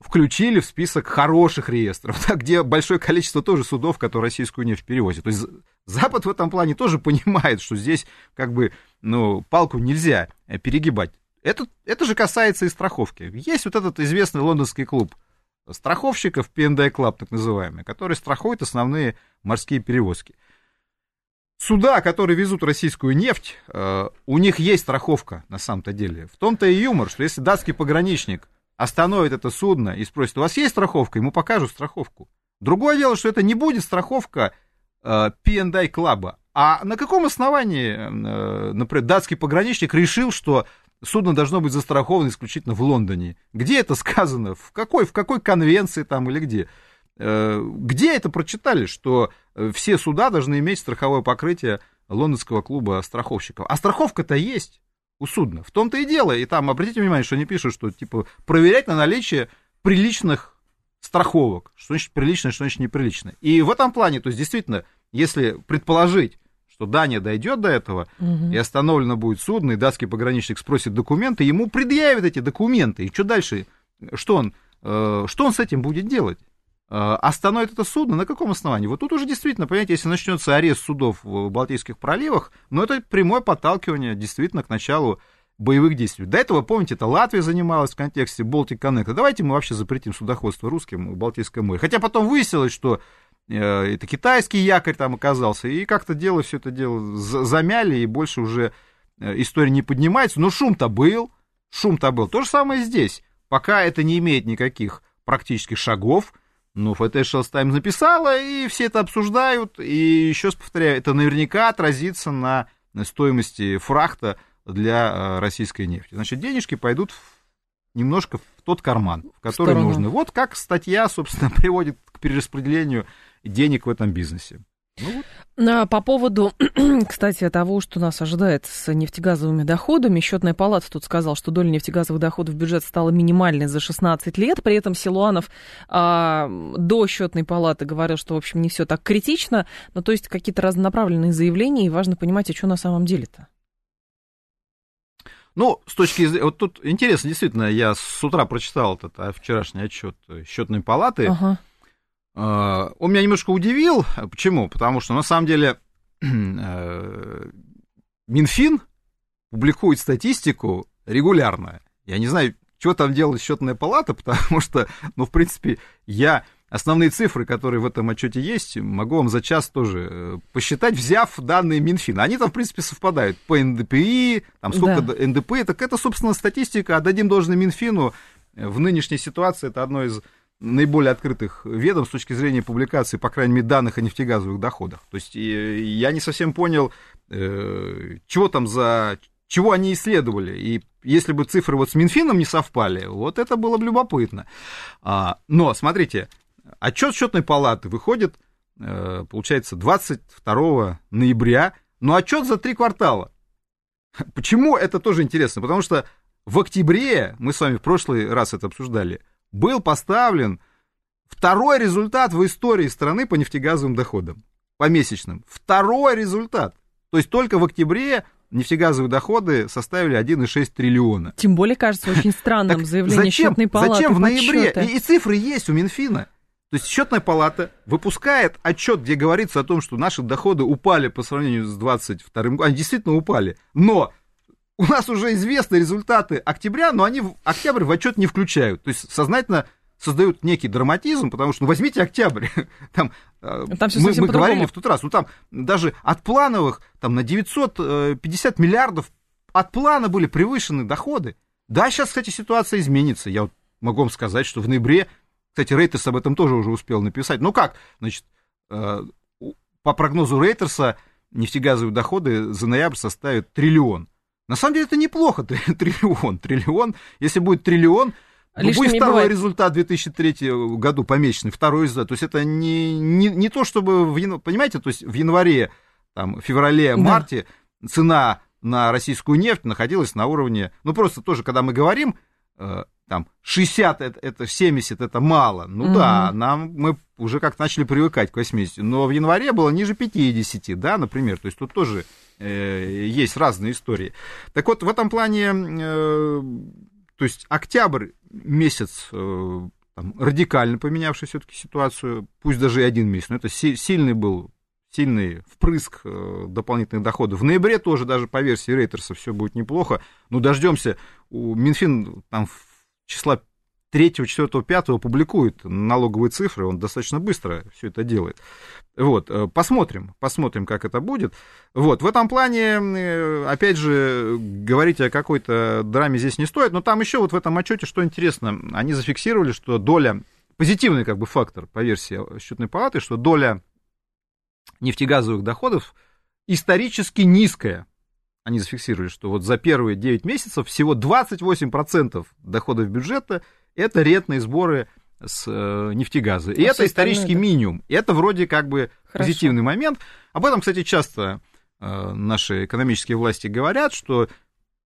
включили в список хороших реестров, <laughs> да, где большое количество тоже судов, которые российскую нефть перевозят. То есть Запад в этом плане тоже понимает, что здесь как бы ну, палку нельзя э, перегибать. Это, это же касается и страховки. Есть вот этот известный лондонский клуб страховщиков, P&I Club так называемый, который страхует основные морские перевозки. Суда, которые везут российскую нефть, э, у них есть страховка на самом-то деле. В том-то и юмор, что если датский пограничник остановит это судно и спросит, у вас есть страховка, ему покажут страховку. Другое дело, что это не будет страховка э, P&I Club. А на каком основании, э, например, датский пограничник решил, что судно должно быть застраховано исключительно в Лондоне? Где это сказано? В какой, в какой конвенции там или где? Э, где это прочитали, что э, все суда должны иметь страховое покрытие лондонского клуба страховщиков? А страховка-то есть у судна. В том-то и дело. И там, обратите внимание, что они пишут, что, типа, проверять на наличие приличных страховок. Что значит прилично, что значит неприлично. И в этом плане, то есть, действительно, если предположить, что Дания дойдет до этого, угу. и остановлено будет судно, и датский пограничник спросит документы, ему предъявят эти документы. И что дальше? Что он, э, что он с этим будет делать? Э, остановит это судно на каком основании? Вот тут уже действительно, понимаете, если начнется арест судов в Балтийских проливах, ну это прямое подталкивание действительно к началу боевых действий. До этого, помните, это Латвия занималась в контексте Baltic Connect. Давайте мы вообще запретим судоходство русским в Балтийском море. Хотя потом выяснилось, что э, это китайский якорь там оказался, и как-то дело, все это дело замяли, и больше уже э, история не поднимается. Но шум-то был, шум-то был. То же самое здесь. Пока это не имеет никаких практических шагов, ну, Financial Times написала, и все это обсуждают, и еще раз повторяю, это наверняка отразится на стоимости фрахта для э, российской нефти. Значит, денежки пойдут немножко в тот карман, в который в нужно. Вот как статья, собственно, <laughs> приводит к перераспределению денег в этом бизнесе. Ну, По поводу, <clears throat> кстати, того, что нас ожидает с нефтегазовыми доходами, счетная палата тут сказал, что доля нефтегазовых доходов в бюджет стала минимальной за 16 лет. При этом Силуанов а, до счетной палаты говорил, что, в общем, не все так критично. Но то есть какие-то разнонаправленные заявления, и важно понимать, а что на самом деле-то. Ну, с точки зрения... Вот тут интересно, действительно, я с утра прочитал этот а, вчерашний отчет счетной палаты. Ага. Он меня немножко удивил. Почему? Потому что, на самом деле, <clears throat> э, Минфин публикует статистику регулярно. Я не знаю, что там делает счетная палата, <laughs> потому что, ну, в принципе, я основные цифры, которые в этом отчете есть, могу вам за час тоже э, посчитать, взяв данные Минфина. Они там, в принципе, совпадают по НДПИ, там сколько да. НДП, так это, собственно, статистика, отдадим должное Минфину. В нынешней ситуации это одно из наиболее открытых ведомств с точки зрения публикации, по крайней мере, данных о нефтегазовых доходах. То есть я не совсем понял, э, чего там за... чего они исследовали. И если бы цифры вот с Минфином не совпали, вот это было бы любопытно. А, но, смотрите, отчет счетной палаты выходит, э, получается, 22 ноября, но отчет за три квартала. Почему это тоже интересно? Потому что в октябре, мы с вами в прошлый раз это обсуждали, был поставлен второй результат в истории страны по нефтегазовым доходам, по месячным. Второй результат. То есть только в октябре нефтегазовые доходы составили 1,6 триллиона. Тем более, кажется, очень <laughs> странным заявление зачем, счетной палаты. Зачем в ноябре? И, и цифры есть у Минфина. То есть счетная палата выпускает отчет, где говорится о том, что наши доходы упали по сравнению с 22 годом. Они действительно упали. Но у нас уже известны результаты октября, но они в октябрь в отчет не включают. То есть сознательно создают некий драматизм, потому что, ну, возьмите октябрь, <laughs> там, э, там мы, мы говорили в тот раз, ну, там даже от плановых, там, на 950 миллиардов от плана были превышены доходы. Да, сейчас, кстати, ситуация изменится. Я вот могу вам сказать, что в ноябре, кстати, Рейтерс об этом тоже уже успел написать. Ну как, значит, э, по прогнозу Рейтерса нефтегазовые доходы за ноябрь составят триллион. На самом деле это неплохо, <laughs> триллион. Триллион, если будет триллион, ну, будет второй бывает. результат в 2003 году помесячный, второй результат. То есть это не, не, не то, чтобы, в понимаете, то есть в январе, там, феврале, марте да. цена на российскую нефть находилась на уровне, ну просто тоже, когда мы говорим, э, там 60 это, это 70 это мало. Ну угу. да, нам мы уже как начали привыкать к 80. Но в январе было ниже 50, да, например. То есть тут тоже э, есть разные истории. Так вот, в этом плане э, то есть октябрь месяц э, там, радикально поменявший все-таки ситуацию, пусть даже и один месяц, но это си- сильный был сильный впрыск э, дополнительных доходов. В ноябре тоже даже по версии Рейтерса все будет неплохо. Ну, дождемся. У Минфин там числа 3, 4, 5 публикует налоговые цифры, он достаточно быстро все это делает. Вот, э, посмотрим, посмотрим, как это будет. Вот, в этом плане, э, опять же, говорить о какой-то драме здесь не стоит, но там еще вот в этом отчете, что интересно, они зафиксировали, что доля, позитивный как бы фактор по версии счетной палаты, что доля нефтегазовых доходов исторически низкая. Они зафиксировали, что вот за первые 9 месяцев всего 28% доходов бюджета это рентные сборы с э, нефтегаза. И а это исторический да. минимум. И это вроде как бы Хорошо. позитивный момент. Об этом, кстати, часто э, наши экономические власти говорят, что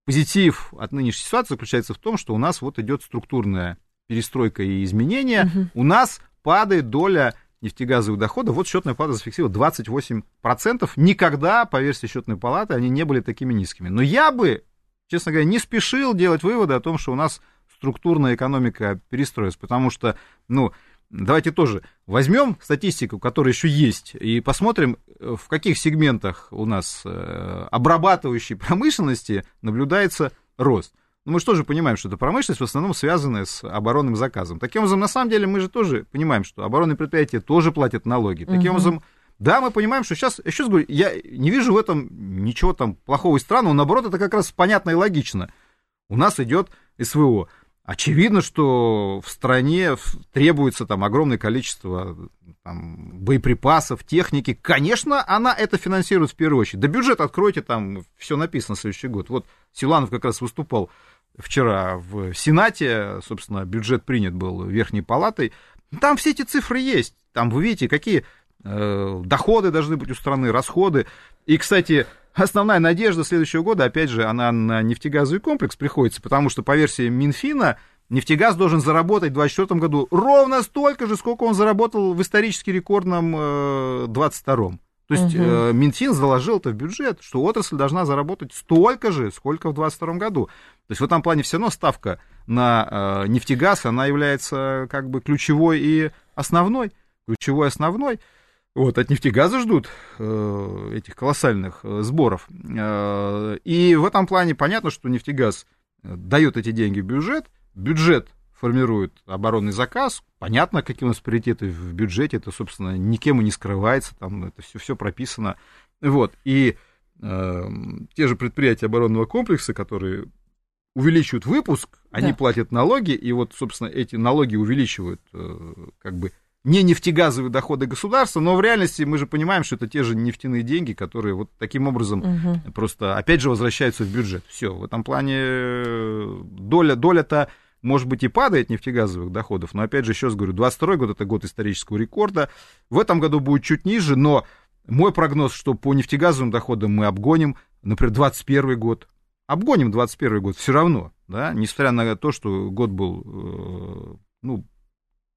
позитив от нынешней ситуации заключается в том, что у нас вот идет структурная перестройка и изменения. Угу. У нас падает доля нефтегазовых доходов. Вот счетная палата зафиксировала 28%. Никогда, по версии счетной палаты, они не были такими низкими. Но я бы, честно говоря, не спешил делать выводы о том, что у нас структурная экономика перестроилась, потому что, ну, давайте тоже возьмем статистику, которая еще есть, и посмотрим, в каких сегментах у нас э, обрабатывающей промышленности наблюдается рост. Мы же тоже понимаем, что это промышленность в основном связанная с оборонным заказом. Таким образом, на самом деле, мы же тоже понимаем, что оборонные предприятия тоже платят налоги. Таким угу. образом, да, мы понимаем, что сейчас, еще раз говорю, я не вижу в этом ничего там плохого и странного, наоборот, это как раз понятно и логично. У нас идет СВО. Очевидно, что в стране требуется там огромное количество там, боеприпасов, техники. Конечно, она это финансирует в первую очередь. Да бюджет откройте, там все написано в следующий год. Вот Силанов как раз выступал вчера в Сенате, собственно, бюджет принят был Верхней Палатой. Там все эти цифры есть. Там вы видите, какие э, доходы должны быть у страны, расходы. И, кстати, основная надежда следующего года, опять же, она на нефтегазовый комплекс приходится, потому что по версии Минфина нефтегаз должен заработать в 2024 году ровно столько же, сколько он заработал в исторически рекордном э, 22-м. То есть угу. э, Минфин заложил это в бюджет, что отрасль должна заработать столько же, сколько в 2022 году. То есть в этом плане все равно ставка на э, нефтегаз, она является как бы ключевой и основной. Ключевой основной. Вот, от нефтегаза ждут э, этих колоссальных э, сборов. Э, и в этом плане понятно, что нефтегаз э, дает эти деньги в бюджет, бюджет формирует оборонный заказ, понятно, какие у нас приоритеты в бюджете, это, собственно, никем и не скрывается, там это все, все прописано. Вот, и э, те же предприятия оборонного комплекса, которые увеличивают выпуск, они да. платят налоги, и вот, собственно, эти налоги увеличивают э, как бы не нефтегазовые доходы государства, но в реальности мы же понимаем, что это те же нефтяные деньги, которые вот таким образом угу. просто опять же возвращаются в бюджет. Все, в этом плане э, доля, доля-то может быть, и падает нефтегазовых доходов, но, опять же, еще раз говорю, 22 год – это год исторического рекорда. В этом году будет чуть ниже, но мой прогноз, что по нефтегазовым доходам мы обгоним, например, 21 год. Обгоним 21 год все равно, да, несмотря на то, что год был, э, ну,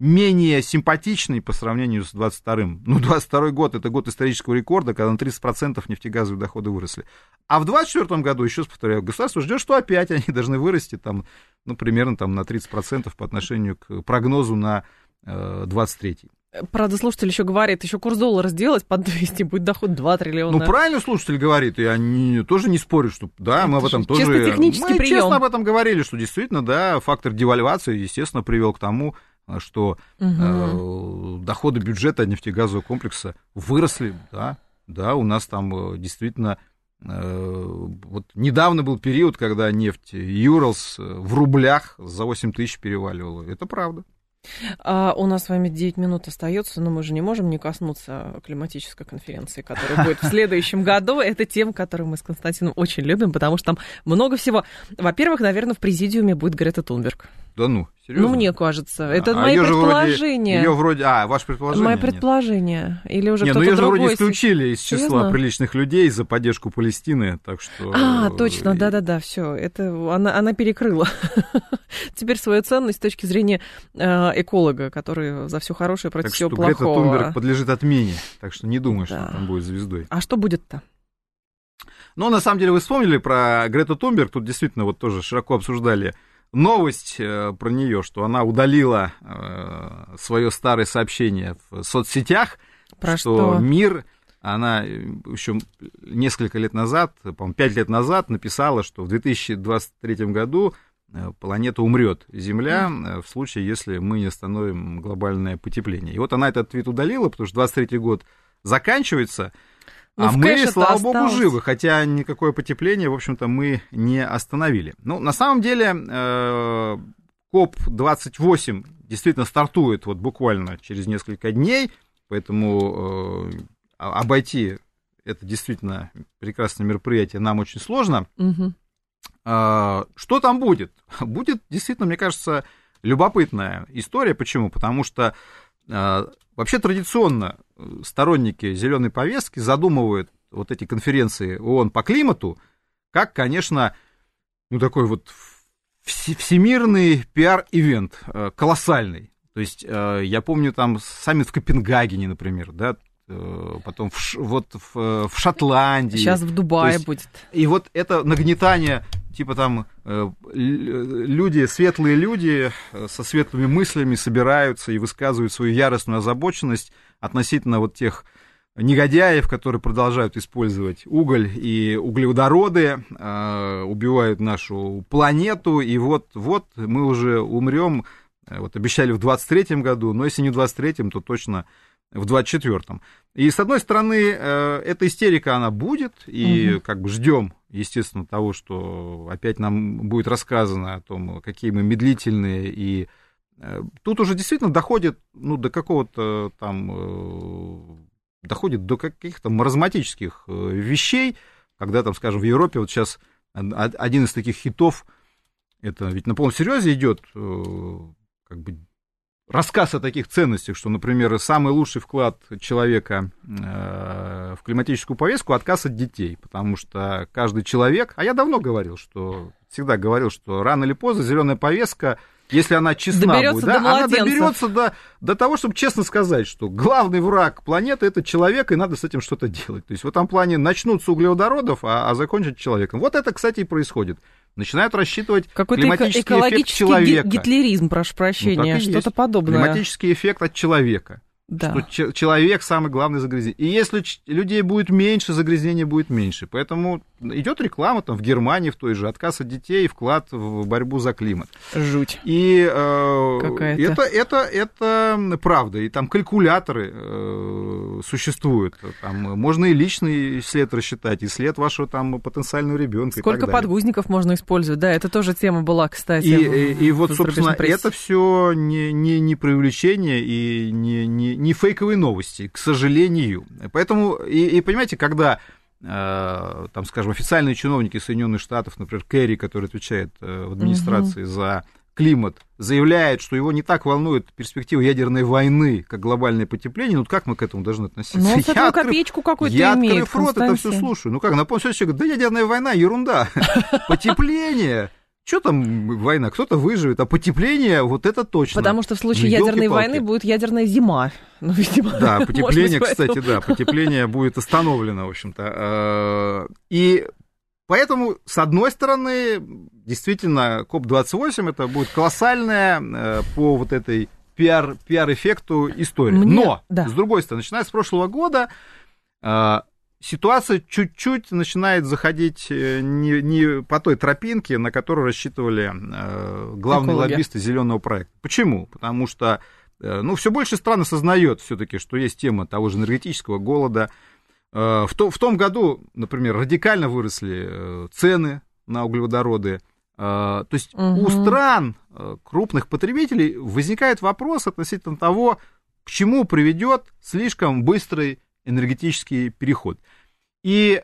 менее симпатичный по сравнению с 22-м. Ну, 22 год — это год исторического рекорда, когда на 30% нефтегазовые доходы выросли. А в 24 году, еще раз повторяю, государство ждет, что опять они должны вырасти там, ну, примерно там на 30% по отношению к прогнозу на э, 23-й. Правда, слушатель еще говорит, еще курс доллара сделать под 200, будет доход 2 триллиона. Ну, правильно слушатель говорит, и они тоже не спорят, что да, Это мы об этом тоже... Чисто технический мы прием. честно об этом говорили, что действительно, да, фактор девальвации, естественно, привел к тому, что угу. э, доходы бюджета нефтегазового комплекса выросли, да, да, у нас там э, действительно э, вот недавно был период, когда нефть Юралс э, в рублях за 8 тысяч переваливала. Это правда. А, у нас с вами 9 минут остается, но мы же не можем не коснуться климатической конференции, которая будет в следующем <laughs> году. Это тема, которую мы с Константином очень любим, потому что там много всего. Во-первых, наверное, в президиуме будет Грета Тунберг. Да ну, серьезно? Ну, мне кажется. Это а мои предположения. Ее вроде, а, ваше предположение? Мое предположение. Нет. Или уже не, кто-то ну ее же вроде исключили из числа серьезно? приличных людей за поддержку Палестины, так что... А, точно, да-да-да, все. Это она, она перекрыла <laughs> теперь свою ценность с точки зрения э, эколога, который за все хорошее против так всего что плохого. Грета Тунберг подлежит отмене, так что не думаю, да. что там будет звездой. А что будет-то? Ну, на самом деле, вы вспомнили про Грету Тунберг, тут действительно вот тоже широко обсуждали новость э, про нее, что она удалила э, свое старое сообщение в соцсетях, про что, что мир, она еще несколько лет назад, по-моему, пять лет назад написала, что в 2023 году э, планета умрет, Земля, в случае, если мы не остановим глобальное потепление. И вот она этот твит удалила, потому что 23 год заканчивается, ну, а мы, слава осталось. богу, живы, хотя никакое потепление, в общем-то, мы не остановили. Ну, на самом деле, э, КОП-28 действительно стартует вот буквально через несколько дней, поэтому э, обойти это действительно прекрасное мероприятие нам очень сложно. Угу. Что там будет? <laughs> Будет действительно, мне кажется, любопытная история. Почему? Потому что а, вообще традиционно э, сторонники зеленой повестки задумывают вот эти конференции ООН по климату, как, конечно, ну такой вот всемирный пиар-ивент, э, колоссальный. То есть э, я помню там саммит в Копенгагене, например, да, потом в, вот в, в Шотландии. Сейчас в Дубае есть, будет. И вот это нагнетание типа там э, люди, светлые люди э, со светлыми мыслями собираются и высказывают свою яростную озабоченность относительно вот тех негодяев, которые продолжают использовать уголь и углеводороды, э, убивают нашу планету, и вот, вот мы уже умрем, вот обещали в 23-м году, но если не в 23-м, то точно в 24-м. И, с одной стороны, эта истерика, она будет, и угу. как бы ждем естественно, того, что опять нам будет рассказано о том, какие мы медлительные, и э, тут уже действительно доходит ну, до какого-то там, э, доходит до каких-то маразматических э, вещей, когда там, скажем, в Европе вот сейчас один из таких хитов, это ведь на полном серьезе идет как бы рассказ о таких ценностях, что, например, самый лучший вклад человека э, в климатическую повестку отказ от детей, потому что каждый человек, а я давно говорил, что всегда говорил, что рано или поздно зеленая повестка, если она честна доберется будет, да, она доберется до, до того, чтобы честно сказать, что главный враг планеты это человек, и надо с этим что-то делать. То есть в этом плане начнутся углеводородов, а, а закончат человеком. Вот это, кстати, и происходит начинают рассчитывать Какой-то климатический эффект человека. гитлеризм, прошу прощения, ну, что-то подобное. Климатический эффект от человека. Да. Что человек самый главный загрязнитель. И если людей будет меньше, загрязнения будет меньше. Поэтому идет реклама там в Германии в той же отказ от детей, вклад в борьбу за климат. Жуть. И э, это, это, это правда. И там калькуляторы э, существуют. Там можно и личный след рассчитать, и след вашего там потенциального ребенка. Сколько подгузников можно использовать? Да, это тоже тема была, кстати. И, и, и вот, собственно, это все не, не, не преувеличение и не, не, не фейковые новости, к сожалению. Поэтому, и, и понимаете, когда э, там, скажем, официальные чиновники Соединенных Штатов, например, Керри, который отвечает э, в администрации угу. за климат, заявляет, что его не так волнует перспектива ядерной войны, как глобальное потепление, ну как мы к этому должны относиться? Ну, я открыв, копеечку какую-то Я, имеет, открыв рот, это все слушаю. Ну как, на полном говорит, да ядерная война, ерунда. <laughs> Потепление, что там война? Кто-то выживет, а потепление вот это точно. Потому что в случае ну, ядерной войны будет ядерная зима. Ну, видимо, да, <laughs> потепление, быть, кстати, да, потепление будет остановлено, в общем-то. А, и поэтому, с одной стороны, действительно, КОП-28 это будет колоссальная э, по вот этой пиар, пиар-эффекту история. Мне... Но, да. с другой стороны, начиная с прошлого года, а, ситуация чуть-чуть начинает заходить э, не, не по той тропинке, на которую рассчитывали э, главные Экологи. лоббисты зеленого проекта. Почему? Потому что э, ну, все больше стран осознает все-таки, что есть тема того же энергетического голода. Э, в, то, в том году, например, радикально выросли э, цены на углеводороды. Э, то есть угу. у стран, э, крупных потребителей, возникает вопрос относительно того, к чему приведет слишком быстрый энергетический переход. И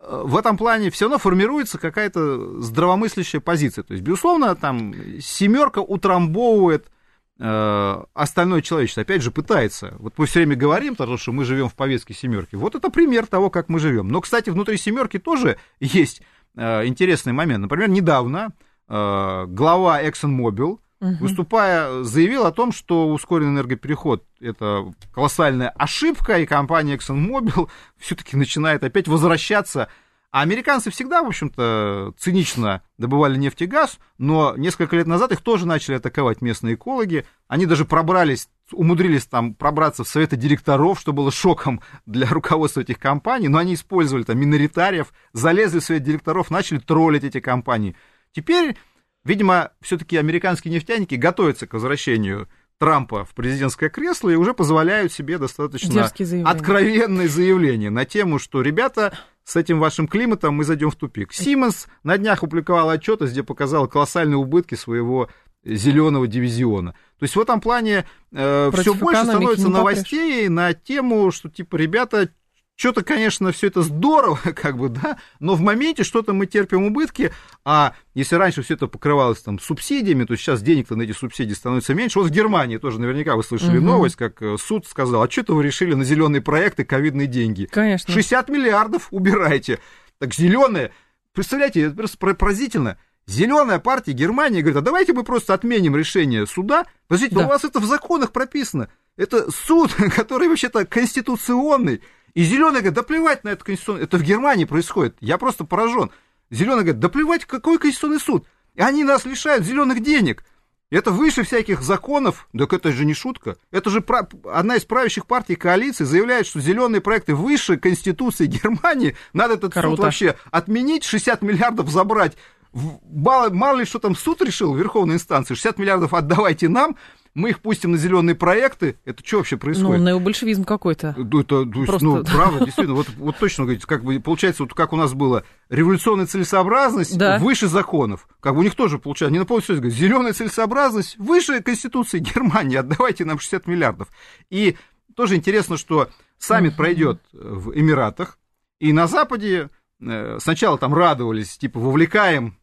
э, в этом плане все равно формируется какая-то здравомыслящая позиция. То есть, безусловно, там семерка утрамбовывает э, остальное человечество. Опять же, пытается. Вот мы все время говорим, потому что мы живем в повестке семерки. Вот это пример того, как мы живем. Но, кстати, внутри семерки тоже есть э, интересный момент. Например, недавно э, глава ExxonMobil угу. выступая, заявил о том, что ускоренный энергопереход – это колоссальная ошибка, и компания ExxonMobil <laughs> все-таки начинает опять возвращаться А американцы всегда, в общем-то, цинично добывали нефть и газ, но несколько лет назад их тоже начали атаковать местные экологи. Они даже пробрались, умудрились там пробраться в советы директоров, что было шоком для руководства этих компаний, но они использовали там миноритариев, залезли в совет директоров, начали троллить эти компании. Теперь, видимо, все-таки американские нефтяники готовятся к возвращению Трампа в президентское кресло и уже позволяют себе достаточно откровенные заявления на тему, что ребята с этим вашим климатом мы зайдем в тупик. Симонс на днях опубликовал отчет, где показал колоссальные убытки своего зеленого дивизиона. То есть в этом плане э, все больше становится новостей на тему, что типа ребята что-то, конечно, все это здорово, <laughs> как бы, да, но в моменте что-то мы терпим убытки, а если раньше все это покрывалось там субсидиями, то сейчас денег-то на эти субсидии становится меньше. Вот в Германии тоже наверняка вы слышали угу. новость, как э, суд сказал, а что-то вы решили на зеленые проекты ковидные деньги? Конечно. 60 миллиардов убираете. Так зеленые, представляете, это просто поразительно. Зеленая партия Германии говорит, а давайте мы просто отменим решение суда. Подождите, да. у вас это в законах прописано. Это суд, <laughs> который вообще-то конституционный. И зеленый говорит, да плевать на это конституционный... Это в Германии происходит. Я просто поражен. Зеленый говорит, да плевать, какой конституционный суд? И они нас лишают зеленых денег. Это выше всяких законов. Так это же не шутка. Это же прав... одна из правящих партий коалиции заявляет, что зеленые проекты выше Конституции Германии. Надо этот Круто. суд вообще отменить, 60 миллиардов забрать. Мало, мало ли что там суд решил, верховной инстанции, 60 миллиардов отдавайте нам, мы их пустим на зеленые проекты, это что вообще происходит? Ну, необольшевизм какой-то. Ну, это, Просто... <laughs> ну, правда, действительно, вот, вот точно говорите, как бы, получается, вот как у нас было, революционная целесообразность да. выше законов. Как бы у них тоже получается, не на полностью говорят, зеленая целесообразность выше Конституции Германии, <laughs> отдавайте нам 60 миллиардов. И тоже интересно, что саммит пройдет в Эмиратах, и на Западе э, сначала там радовались, типа, вовлекаем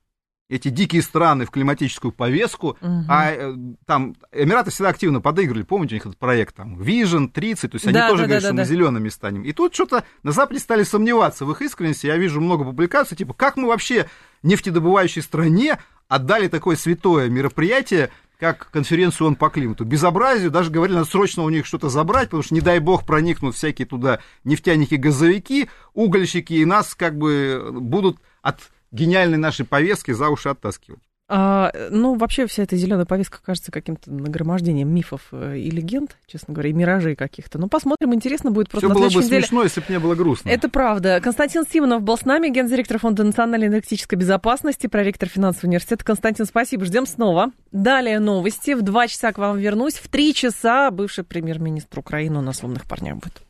эти дикие страны в климатическую повестку, угу. а э, там Эмираты всегда активно подыгрывали, помните, у них этот проект там Vision 30, то есть они да, тоже да, говорят, да, что да, мы зелеными станем. И тут что-то на Западе стали сомневаться в их искренности, я вижу много публикаций, типа, как мы вообще нефтедобывающей стране отдали такое святое мероприятие, как конференцию ООН по климату. Безобразию, даже говорили, надо срочно у них что-то забрать, потому что, не дай бог, проникнут всякие туда нефтяники-газовики, угольщики, и нас как бы будут от гениальной нашей повестки за уши оттаскивать. А, ну, вообще вся эта зеленая повестка кажется каким-то нагромождением мифов э, и легенд, честно говоря, и миражей каких-то. Ну, посмотрим, интересно будет просто Все было бы неделе. смешно, если бы не было грустно. Это правда. Константин Симонов был с нами, гендиректор Фонда национальной энергетической безопасности, проректор финансового университета. Константин, спасибо, ждем снова. Далее новости. В два часа к вам вернусь. В три часа бывший премьер-министр Украины у нас в «Умных парнях» будет.